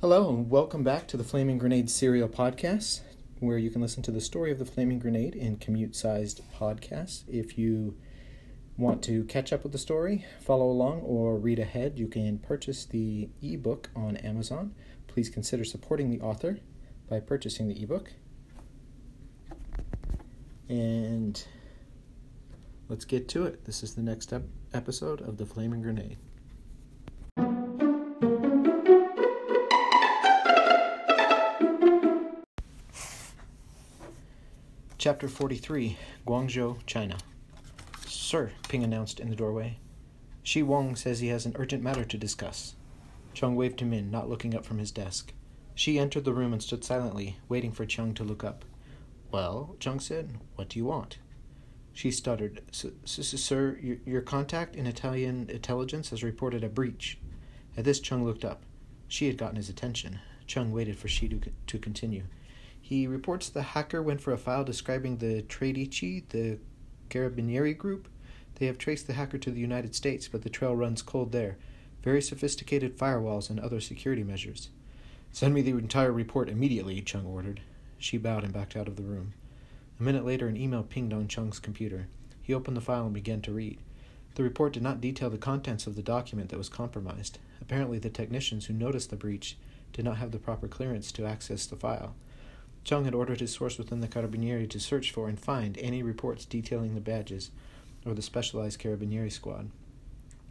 Hello, and welcome back to the Flaming Grenade Serial Podcast, where you can listen to the story of the Flaming Grenade in commute sized podcasts. If you want to catch up with the story, follow along, or read ahead, you can purchase the ebook on Amazon. Please consider supporting the author by purchasing the ebook. And let's get to it. This is the next ep- episode of The Flaming Grenade. Chapter 43 Guangzhou, China. Sir, Ping announced in the doorway. Shi Wong says he has an urgent matter to discuss. Cheung waved him in, not looking up from his desk. Shi entered the room and stood silently, waiting for Cheung to look up. Well, Cheung said, what do you want? Shi stuttered, Sir, your contact in Italian intelligence has reported a breach. At this, Cheung looked up. Shi had gotten his attention. Cheung waited for Shi to, to continue. He reports the hacker went for a file describing the Tradici, the Carabinieri group. They have traced the hacker to the United States, but the trail runs cold there. Very sophisticated firewalls and other security measures. Send me the entire report immediately, Cheung ordered. Shi bowed and backed out of the room. A minute later, an email pinged on Cheung's computer. He opened the file and began to read. The report did not detail the contents of the document that was compromised. Apparently, the technicians who noticed the breach did not have the proper clearance to access the file. Cheung had ordered his source within the Carabinieri to search for and find any reports detailing the badges or the specialized Carabinieri squad.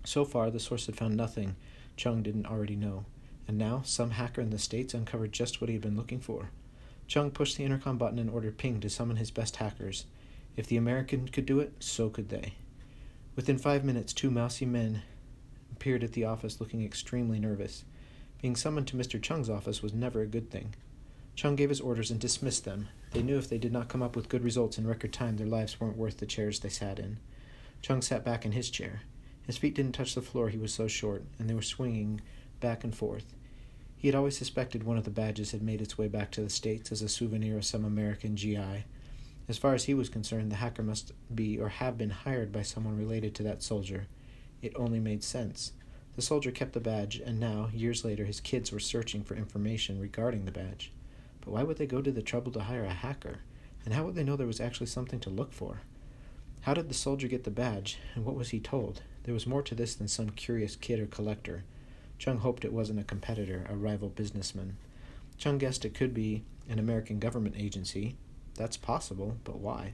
So far, the source had found nothing Cheung didn't already know, and now some hacker in the States uncovered just what he had been looking for. Cheung pushed the intercom button and ordered Ping to summon his best hackers. If the American could do it, so could they. Within five minutes, two mousy men appeared at the office looking extremely nervous. Being summoned to Mr. Cheung's office was never a good thing. Cheung gave his orders and dismissed them. They knew if they did not come up with good results in record time, their lives weren't worth the chairs they sat in. Cheung sat back in his chair. His feet didn't touch the floor, he was so short, and they were swinging back and forth. He had always suspected one of the badges had made its way back to the States as a souvenir of some American GI. As far as he was concerned, the hacker must be or have been hired by someone related to that soldier. It only made sense. The soldier kept the badge, and now, years later, his kids were searching for information regarding the badge. But why would they go to the trouble to hire a hacker? And how would they know there was actually something to look for? How did the soldier get the badge, and what was he told? There was more to this than some curious kid or collector. Cheung hoped it wasn't a competitor, a rival businessman. Cheung guessed it could be an American government agency. That's possible, but why?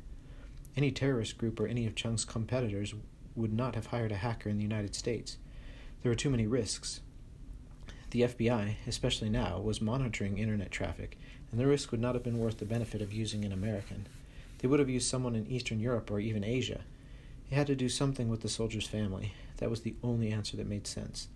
Any terrorist group or any of Cheung's competitors would not have hired a hacker in the United States. There were too many risks. The FBI, especially now, was monitoring internet traffic, and the risk would not have been worth the benefit of using an American. They would have used someone in Eastern Europe or even Asia. It had to do something with the soldier's family. That was the only answer that made sense.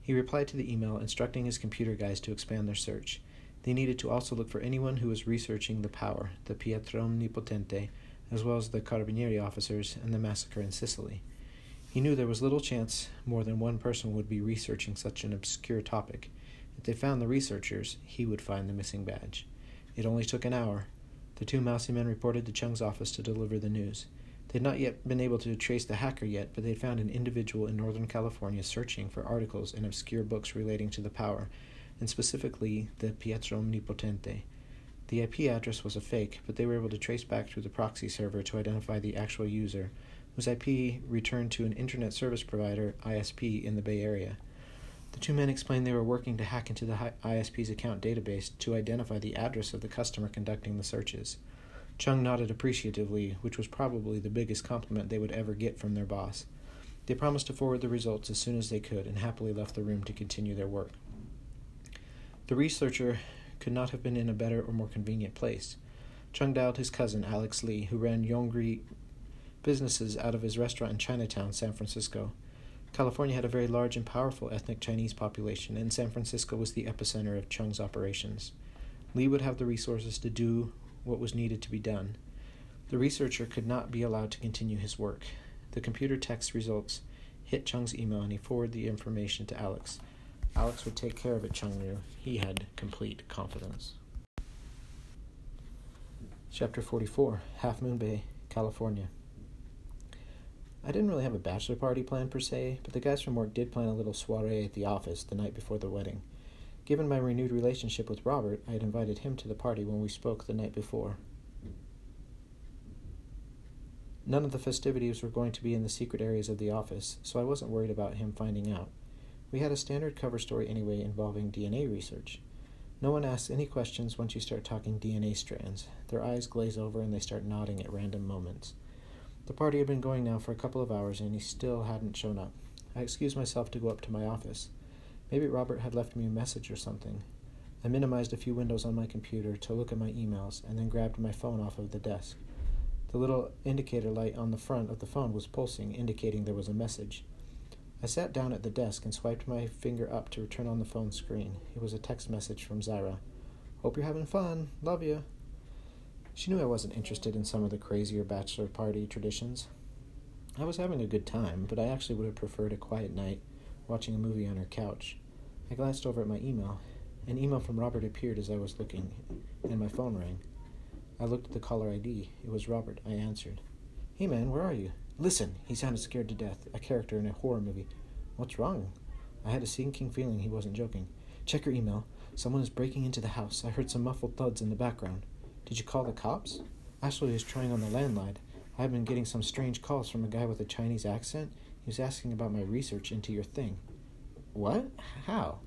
He replied to the email instructing his computer guys to expand their search. They needed to also look for anyone who was researching the power, the Pietro Omnipotente, as well as the Carabinieri officers and the massacre in Sicily. He knew there was little chance more than one person would be researching such an obscure topic. If they found the researchers, he would find the missing badge. It only took an hour. The two mousy men reported to Cheung's office to deliver the news. They had not yet been able to trace the hacker yet, but they had found an individual in Northern California searching for articles in obscure books relating to the power, and specifically the Pietro Omnipotente. The IP address was a fake, but they were able to trace back through the proxy server to identify the actual user, whose IP returned to an Internet Service Provider, ISP, in the Bay Area. The two men explained they were working to hack into the ISP's account database to identify the address of the customer conducting the searches. Cheung nodded appreciatively, which was probably the biggest compliment they would ever get from their boss. They promised to forward the results as soon as they could and happily left the room to continue their work. The researcher could not have been in a better or more convenient place. Cheung dialed his cousin, Alex Lee, who ran Yongri businesses out of his restaurant in Chinatown, San Francisco. California had a very large and powerful ethnic Chinese population, and San Francisco was the epicenter of Cheung's operations. Lee would have the resources to do what was needed to be done. The researcher could not be allowed to continue his work. The computer text results hit Cheung's email, and he forwarded the information to Alex. Alex would take care of it, Cheung knew. He had complete confidence. Chapter 44 Half Moon Bay, California. I didn't really have a bachelor party planned per se, but the guys from work did plan a little soiree at the office the night before the wedding. Given my renewed relationship with Robert, I had invited him to the party when we spoke the night before. None of the festivities were going to be in the secret areas of the office, so I wasn't worried about him finding out. We had a standard cover story anyway involving DNA research. No one asks any questions once you start talking DNA strands. Their eyes glaze over and they start nodding at random moments. The party had been going now for a couple of hours and he still hadn't shown up. I excused myself to go up to my office. Maybe Robert had left me a message or something. I minimized a few windows on my computer to look at my emails and then grabbed my phone off of the desk. The little indicator light on the front of the phone was pulsing, indicating there was a message. I sat down at the desk and swiped my finger up to return on the phone screen. It was a text message from Zaira. Hope you're having fun. Love you. She knew I wasn't interested in some of the crazier bachelor party traditions. I was having a good time, but I actually would have preferred a quiet night watching a movie on her couch. I glanced over at my email. An email from Robert appeared as I was looking, and my phone rang. I looked at the caller ID. It was Robert. I answered. Hey man, where are you? Listen, he sounded scared to death, a character in a horror movie. What's wrong? I had a sinking feeling he wasn't joking. Check your email. Someone is breaking into the house. I heard some muffled thuds in the background. Did you call the cops? Ashley is trying on the landline. I've been getting some strange calls from a guy with a Chinese accent. He was asking about my research into your thing. What? How?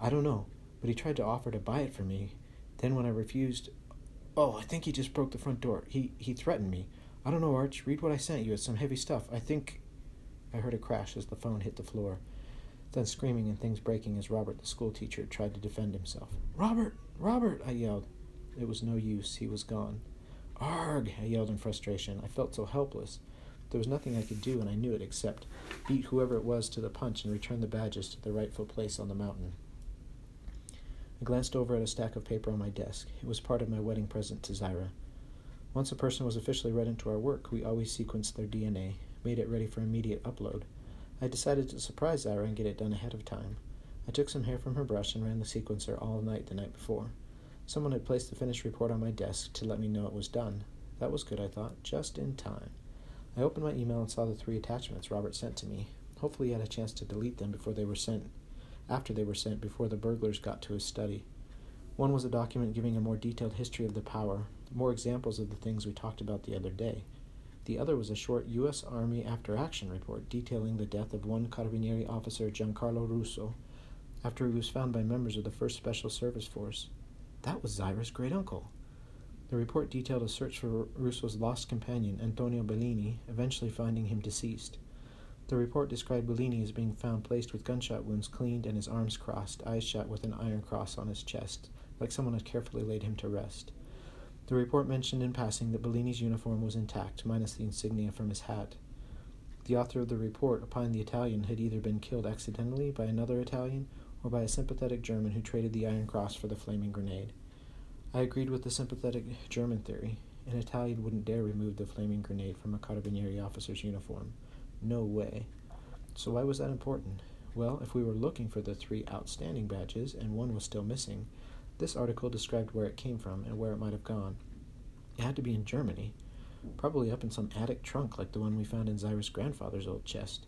I don't know, but he tried to offer to buy it for me. Then when I refused, oh, I think he just broke the front door. He he threatened me. I don't know, Arch. Read what I sent you. It's some heavy stuff. I think. I heard a crash as the phone hit the floor, then screaming and things breaking as Robert, the schoolteacher, tried to defend himself. Robert! Robert! I yelled. It was no use. He was gone. Arg! I yelled in frustration. I felt so helpless. There was nothing I could do, and I knew it except beat whoever it was to the punch and return the badges to their rightful place on the mountain. I glanced over at a stack of paper on my desk. It was part of my wedding present to Zaira. Once a person was officially read into our work, we always sequenced their DNA, made it ready for immediate upload. I decided to surprise Zaira and get it done ahead of time. I took some hair from her brush and ran the sequencer all night the night before. Someone had placed the finished report on my desk to let me know it was done. That was good, I thought, just in time. I opened my email and saw the three attachments Robert sent to me. Hopefully, he had a chance to delete them before they were sent, after they were sent, before the burglars got to his study. One was a document giving a more detailed history of the power, more examples of the things we talked about the other day. The other was a short U.S. Army after action report detailing the death of one Carabinieri officer, Giancarlo Russo, after he was found by members of the 1st Special Service Force. That was Zaira's great uncle. The report detailed a search for Russo's lost companion, Antonio Bellini, eventually finding him deceased. The report described Bellini as being found placed with gunshot wounds cleaned and his arms crossed, eyes shut with an iron cross on his chest, like someone had carefully laid him to rest. The report mentioned in passing that Bellini's uniform was intact, minus the insignia from his hat. The author of the report opined the Italian had either been killed accidentally by another Italian or by a sympathetic German who traded the Iron Cross for the flaming grenade. I agreed with the sympathetic German theory. An Italian wouldn't dare remove the flaming grenade from a Carabinieri officer's uniform. No way. So why was that important? Well, if we were looking for the three outstanding badges and one was still missing, this article described where it came from and where it might have gone. It had to be in Germany, probably up in some attic trunk like the one we found in Zaira's grandfather's old chest.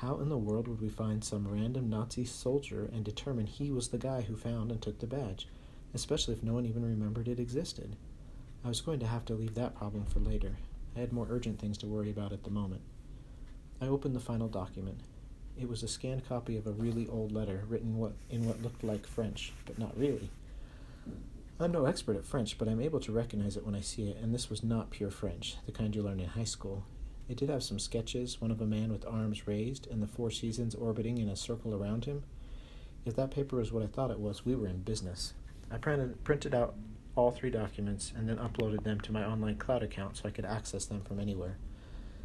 How in the world would we find some random Nazi soldier and determine he was the guy who found and took the badge, especially if no one even remembered it existed? I was going to have to leave that problem for later. I had more urgent things to worry about at the moment. I opened the final document. It was a scanned copy of a really old letter written what, in what looked like French, but not really. I'm no expert at French, but I'm able to recognize it when I see it, and this was not pure French, the kind you learn in high school. It did have some sketches, one of a man with arms raised and the four seasons orbiting in a circle around him. If that paper was what I thought it was, we were in business. I printed, printed out all three documents and then uploaded them to my online cloud account so I could access them from anywhere.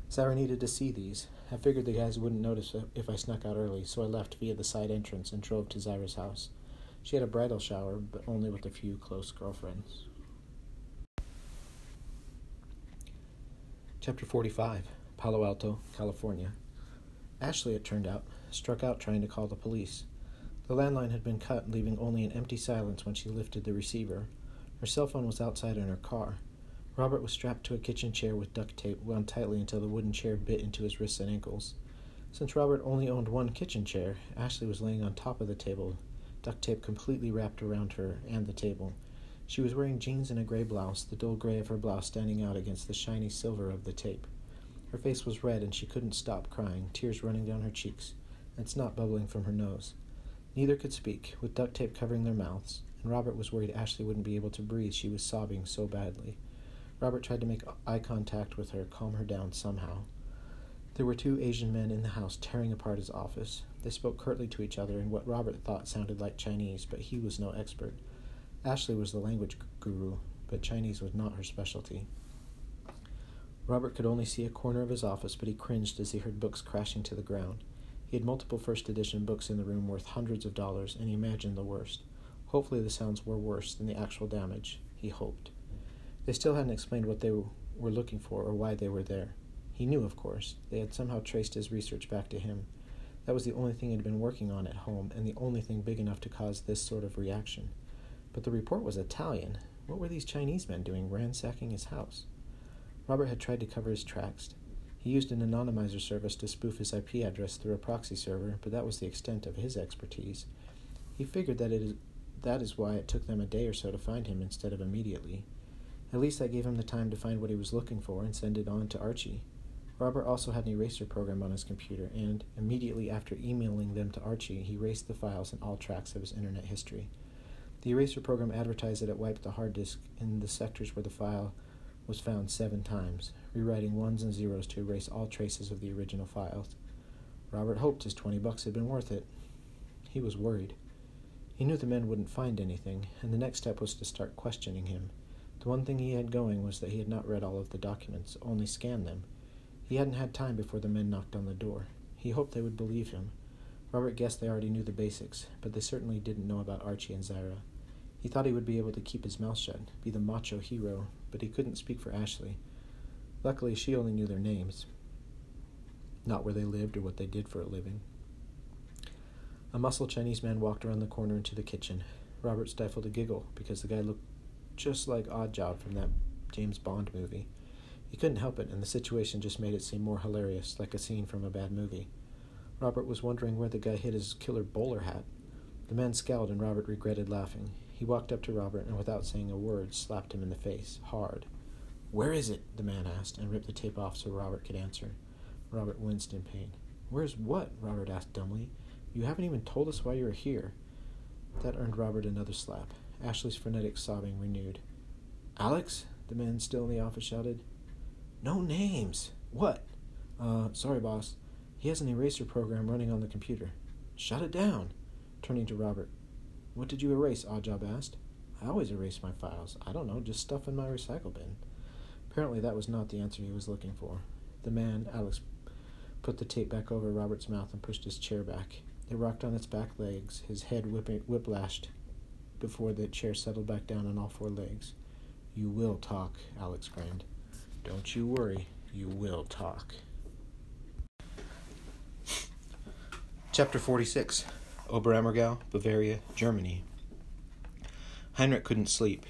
Zaira needed to see these. I figured the guys wouldn't notice if I snuck out early, so I left via the side entrance and drove to Zaira's house. She had a bridal shower, but only with a few close girlfriends. Chapter 45 Palo Alto, California. Ashley, it turned out, struck out trying to call the police. The landline had been cut, leaving only an empty silence when she lifted the receiver. Her cell phone was outside in her car. Robert was strapped to a kitchen chair with duct tape wound tightly until the wooden chair bit into his wrists and ankles. Since Robert only owned one kitchen chair, Ashley was laying on top of the table, duct tape completely wrapped around her and the table. She was wearing jeans and a gray blouse, the dull gray of her blouse standing out against the shiny silver of the tape. Her face was red, and she couldn't stop crying, tears running down her cheeks, and snot bubbling from her nose. Neither could speak, with duct tape covering their mouths, and Robert was worried Ashley wouldn't be able to breathe, she was sobbing so badly. Robert tried to make eye contact with her, calm her down somehow. There were two Asian men in the house tearing apart his office. They spoke curtly to each other in what Robert thought sounded like Chinese, but he was no expert. Ashley was the language guru, but Chinese was not her specialty. Robert could only see a corner of his office, but he cringed as he heard books crashing to the ground. He had multiple first edition books in the room worth hundreds of dollars, and he imagined the worst. Hopefully, the sounds were worse than the actual damage. He hoped. They still hadn't explained what they were looking for or why they were there. He knew, of course. They had somehow traced his research back to him. That was the only thing he had been working on at home, and the only thing big enough to cause this sort of reaction. But the report was Italian. What were these Chinese men doing ransacking his house? Robert had tried to cover his tracks. He used an anonymizer service to spoof his IP address through a proxy server, but that was the extent of his expertise. He figured that it is, that is why it took them a day or so to find him instead of immediately. At least that gave him the time to find what he was looking for and send it on to Archie. Robert also had an eraser program on his computer, and immediately after emailing them to Archie, he erased the files and all tracks of his internet history. The eraser program advertised that it wiped the hard disk in the sectors where the file was found seven times, rewriting ones and zeros to erase all traces of the original files. Robert hoped his twenty bucks had been worth it. He was worried. He knew the men wouldn't find anything, and the next step was to start questioning him. The one thing he had going was that he had not read all of the documents, only scanned them. He hadn't had time before the men knocked on the door. He hoped they would believe him. Robert guessed they already knew the basics, but they certainly didn't know about Archie and Zaira. He thought he would be able to keep his mouth shut, be the macho hero, but he couldn't speak for Ashley. Luckily, she only knew their names, not where they lived or what they did for a living. A muscle Chinese man walked around the corner into the kitchen. Robert stifled a giggle because the guy looked just like Oddjob from that James Bond movie. He couldn't help it, and the situation just made it seem more hilarious, like a scene from a bad movie. Robert was wondering where the guy hid his killer bowler hat. The man scowled, and Robert regretted laughing. He walked up to Robert and, without saying a word, slapped him in the face, hard. Where is it? the man asked, and ripped the tape off so Robert could answer. Robert winced in pain. Where's what? Robert asked dumbly. You haven't even told us why you're here. That earned Robert another slap. Ashley's frenetic sobbing renewed. Alex? the man still in the office shouted. No names. What? Uh, sorry, boss. He has an eraser program running on the computer. Shut it down. Turning to Robert. What did you erase? Oddjob asked. I always erase my files. I don't know, just stuff in my recycle bin. Apparently, that was not the answer he was looking for. The man, Alex, put the tape back over Robert's mouth and pushed his chair back. It rocked on its back legs, his head whipping, whiplashed before the chair settled back down on all four legs. You will talk, Alex grinned. Don't you worry, you will talk. Chapter 46 Oberammergau, Bavaria, Germany. Heinrich couldn't sleep.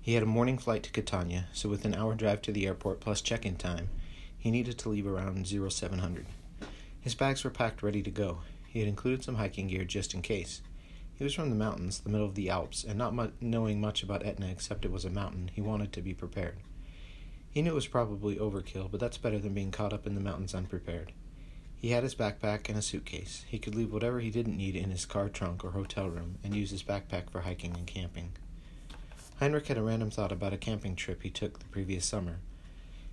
He had a morning flight to Catania, so with an hour drive to the airport plus check in time, he needed to leave around 0700. His bags were packed ready to go. He had included some hiking gear just in case. He was from the mountains, the middle of the Alps, and not mu- knowing much about Etna except it was a mountain, he wanted to be prepared. He knew it was probably overkill, but that's better than being caught up in the mountains unprepared. He had his backpack and a suitcase. He could leave whatever he didn't need in his car trunk or hotel room and use his backpack for hiking and camping. Heinrich had a random thought about a camping trip he took the previous summer.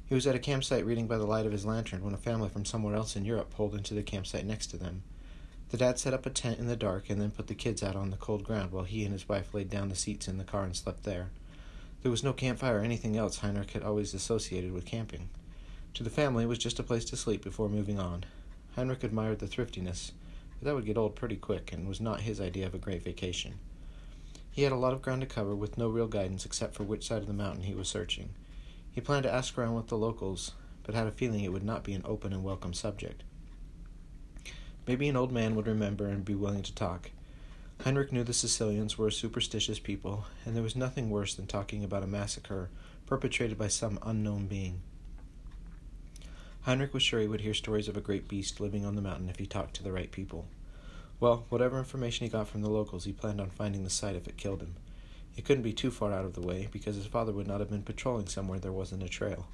He was at a campsite reading by the light of his lantern when a family from somewhere else in Europe pulled into the campsite next to them. The dad set up a tent in the dark and then put the kids out on the cold ground while he and his wife laid down the seats in the car and slept there. There was no campfire or anything else Heinrich had always associated with camping. To the family, it was just a place to sleep before moving on. Heinrich admired the thriftiness, but that would get old pretty quick and was not his idea of a great vacation. He had a lot of ground to cover with no real guidance except for which side of the mountain he was searching. He planned to ask around with the locals, but had a feeling it would not be an open and welcome subject. Maybe an old man would remember and be willing to talk. Heinrich knew the Sicilians were a superstitious people, and there was nothing worse than talking about a massacre perpetrated by some unknown being. Heinrich was sure he would hear stories of a great beast living on the mountain if he talked to the right people. Well, whatever information he got from the locals, he planned on finding the site if it killed him. It couldn't be too far out of the way, because his father would not have been patrolling somewhere there wasn't a trail.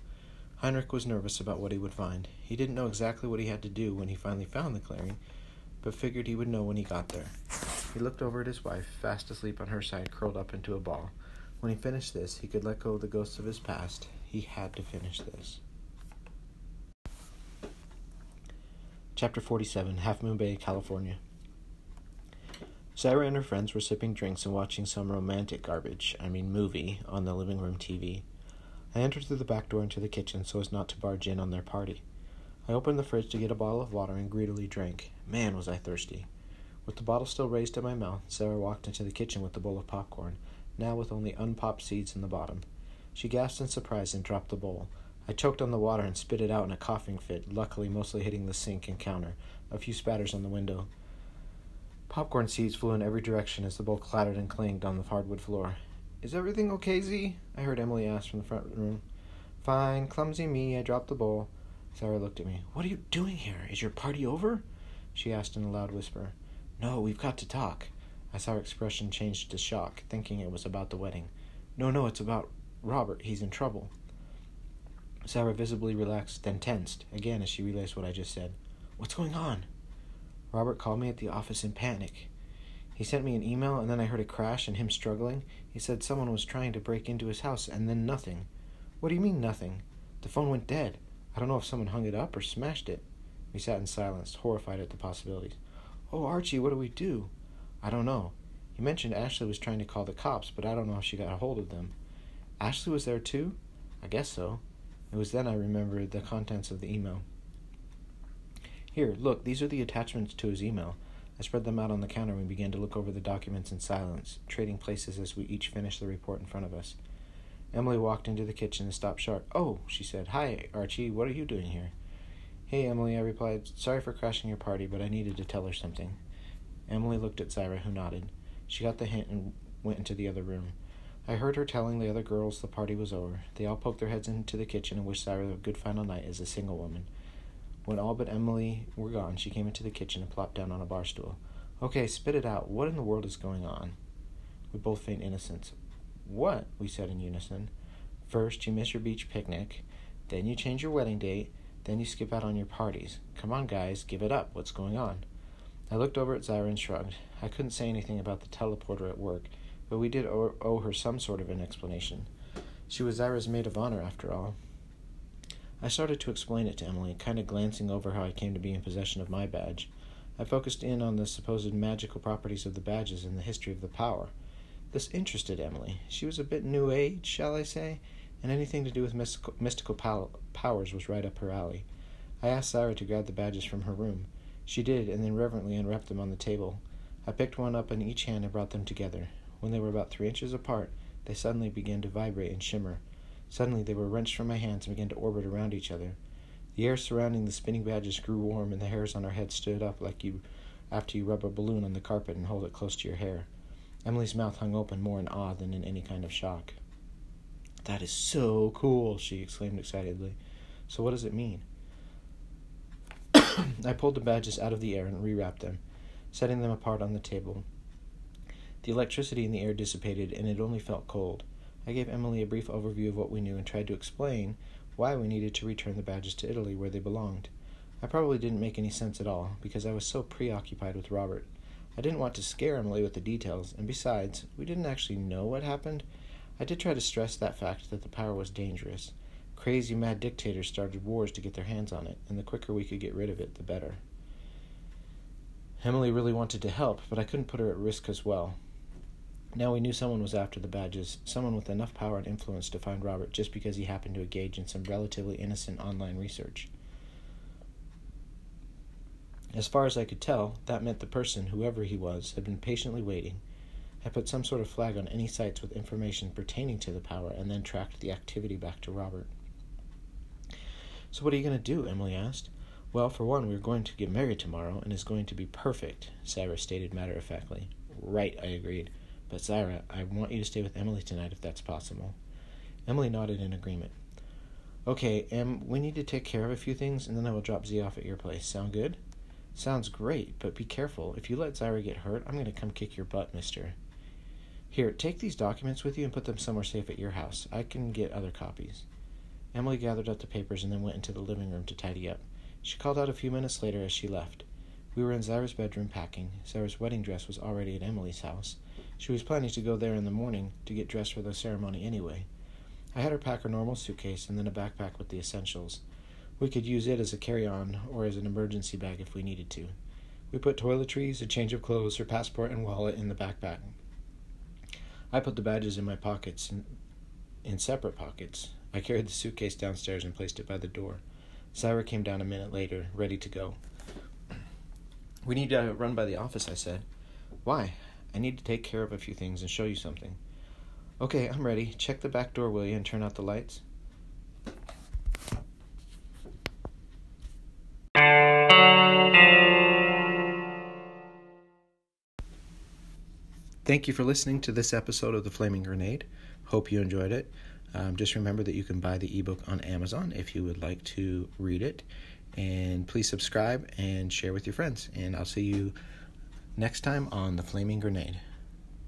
Heinrich was nervous about what he would find. He didn't know exactly what he had to do when he finally found the clearing, but figured he would know when he got there. He looked over at his wife, fast asleep on her side, curled up into a ball. When he finished this, he could let go of the ghosts of his past. He had to finish this. Chapter 47 Half Moon Bay, California. Zaira and her friends were sipping drinks and watching some romantic garbage, I mean movie, on the living room TV. I entered through the back door into the kitchen so as not to barge in on their party. I opened the fridge to get a bottle of water and greedily drank. Man, was I thirsty. With the bottle still raised to my mouth, Zaira walked into the kitchen with the bowl of popcorn, now with only unpopped seeds in the bottom. She gasped in surprise and dropped the bowl. I choked on the water and spit it out in a coughing fit, luckily mostly hitting the sink and counter, a few spatters on the window. Popcorn seeds flew in every direction as the bowl clattered and clanged on the hardwood floor. Is everything okay, Z? I heard Emily ask from the front room. Fine, clumsy me, I dropped the bowl. Zaira looked at me. What are you doing here? Is your party over? She asked in a loud whisper. No, we've got to talk. I saw her expression change to shock, thinking it was about the wedding. No, no, it's about Robert. He's in trouble. Zaira visibly relaxed, then tensed, again as she realized what I just said. What's going on? Robert called me at the office in panic. He sent me an email, and then I heard a crash and him struggling. He said someone was trying to break into his house, and then nothing. What do you mean, nothing? The phone went dead. I don't know if someone hung it up or smashed it. We sat in silence, horrified at the possibilities. Oh, Archie, what do we do? I don't know. He mentioned Ashley was trying to call the cops, but I don't know if she got a hold of them. Ashley was there too? I guess so. It was then I remembered the contents of the email. Here, look, these are the attachments to his email. I spread them out on the counter and we began to look over the documents in silence, trading places as we each finished the report in front of us. Emily walked into the kitchen and stopped short. Oh, she said. Hi, Archie. What are you doing here? Hey, Emily, I replied. Sorry for crashing your party, but I needed to tell her something. Emily looked at Zaira, who nodded. She got the hint and went into the other room. I heard her telling the other girls the party was over. They all poked their heads into the kitchen and wished Zaira a good final night as a single woman. When all but Emily were gone, she came into the kitchen and plopped down on a bar stool. Okay, spit it out. What in the world is going on? We both feigned innocence. What? we said in unison. First, you miss your beach picnic. Then you change your wedding date. Then you skip out on your parties. Come on, guys, give it up. What's going on? I looked over at Zaira and shrugged. I couldn't say anything about the teleporter at work, but we did owe, her some sort of an explanation. She was Zaira's maid of honor, after all. I started to explain it to Emily, kind of glancing over how I came to be in possession of my badge. I focused in on the supposed magical properties of the badges and the history of the power. This interested Emily. She was a bit new age, shall I say, and anything to do with mystical, mystical pow- powers was right up her alley. I asked Zaira to grab the badges from her room. She did, and then reverently unwrapped them on the table. I picked one up in each hand and brought them together. When they were about three inches apart, they suddenly began to vibrate and shimmer. Suddenly they were wrenched from my hands and began to orbit around each other. The air surrounding the spinning badges grew warm, and the hairs on our heads stood up like you after you rub a balloon on the carpet and hold it close to your hair. Emily's mouth hung open more in awe than in any kind of shock. That is so cool, she exclaimed excitedly. So what does it mean? I pulled the badges out of the air and rewrapped them, setting them apart on the table. The electricity in the air dissipated, and it only felt cold. I gave Emily a brief overview of what we knew and tried to explain why we needed to return the badges to Italy where they belonged. I probably didn't make any sense at all, because I was so preoccupied with Robert. I didn't want to scare Emily with the details, and besides, we didn't actually know what happened. I did try to stress that fact that the power was dangerous. Crazy mad dictators started wars to get their hands on it, and the quicker we could get rid of it, the better. Emily really wanted to help, but I couldn't put her at risk as well. Now we knew someone was after the badges, someone with enough power and influence to find Robert just because he happened to engage in some relatively innocent online research. As far as I could tell, that meant the person, whoever he was, had been patiently waiting, had put some sort of flag on any sites with information pertaining to the power, and then tracked the activity back to Robert. So, what are you going to do? Emily asked. Well, for one, we're going to get married tomorrow, and it's going to be perfect, Zaira stated matter of factly. Right, I agreed. But Zaira, I want you to stay with Emily tonight if that's possible. Emily nodded in agreement. Okay, Em, we need to take care of a few things, and then I will drop Z off at your place. Sound good? Sounds great, but be careful. If you let Zaira get hurt, I'm going to come kick your butt, mister. Here, take these documents with you and put them somewhere safe at your house. I can get other copies. Emily gathered up the papers and then went into the living room to tidy up. She called out a few minutes later as she left. We were in Zaira's bedroom packing. Zaira's wedding dress was already at Emily's house. She was planning to go there in the morning to get dressed for the ceremony anyway. I had her pack her normal suitcase and then a backpack with the essentials. We could use it as a carry on or as an emergency bag if we needed to. We put toiletries, a change of clothes, her passport, and wallet in the backpack. I put the badges in my pockets, in, in separate pockets. I carried the suitcase downstairs and placed it by the door. Zaira came down a minute later, ready to go. We need to run by the office, I said. Why? I need to take care of a few things and show you something. Okay, I'm ready. Check the back door, will you, and turn out the lights? Thank you for listening to this episode of The Flaming Grenade. Hope you enjoyed it. Um, just remember that you can buy the ebook on Amazon if you would like to read it. And please subscribe and share with your friends. And I'll see you next time on The Flaming Grenade.